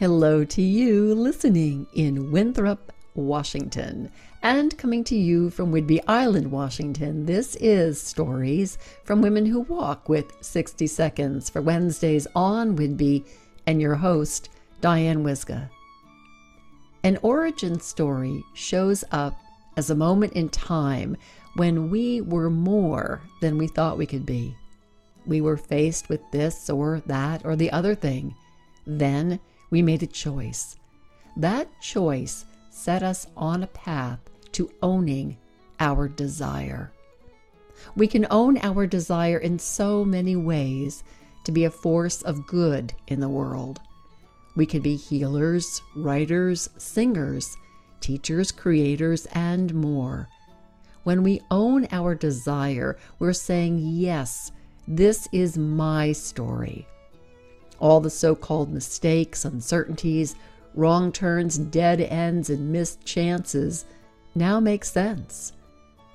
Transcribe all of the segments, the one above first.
Hello to you listening in Winthrop, Washington. And coming to you from Whidbey Island, Washington, this is Stories from Women Who Walk with 60 Seconds for Wednesdays on Whidbey and your host, Diane Wyzga. An origin story shows up as a moment in time when we were more than we thought we could be. We were faced with this or that or the other thing. Then we made a choice. That choice set us on a path to owning our desire. We can own our desire in so many ways to be a force of good in the world. We can be healers, writers, singers, teachers, creators, and more. When we own our desire, we're saying, Yes, this is my story. All the so called mistakes, uncertainties, wrong turns, dead ends, and missed chances now make sense.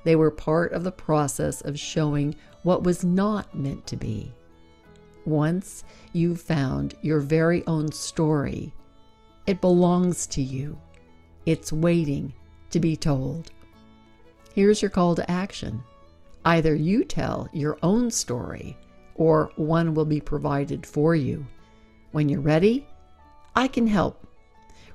They were part of the process of showing what was not meant to be. Once you've found your very own story, it belongs to you. It's waiting to be told. Here's your call to action. Either you tell your own story, or one will be provided for you. When you're ready, I can help.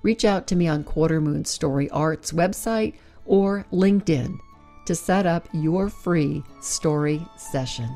Reach out to me on Quarter Moon Story Art's website or LinkedIn to set up your free story session.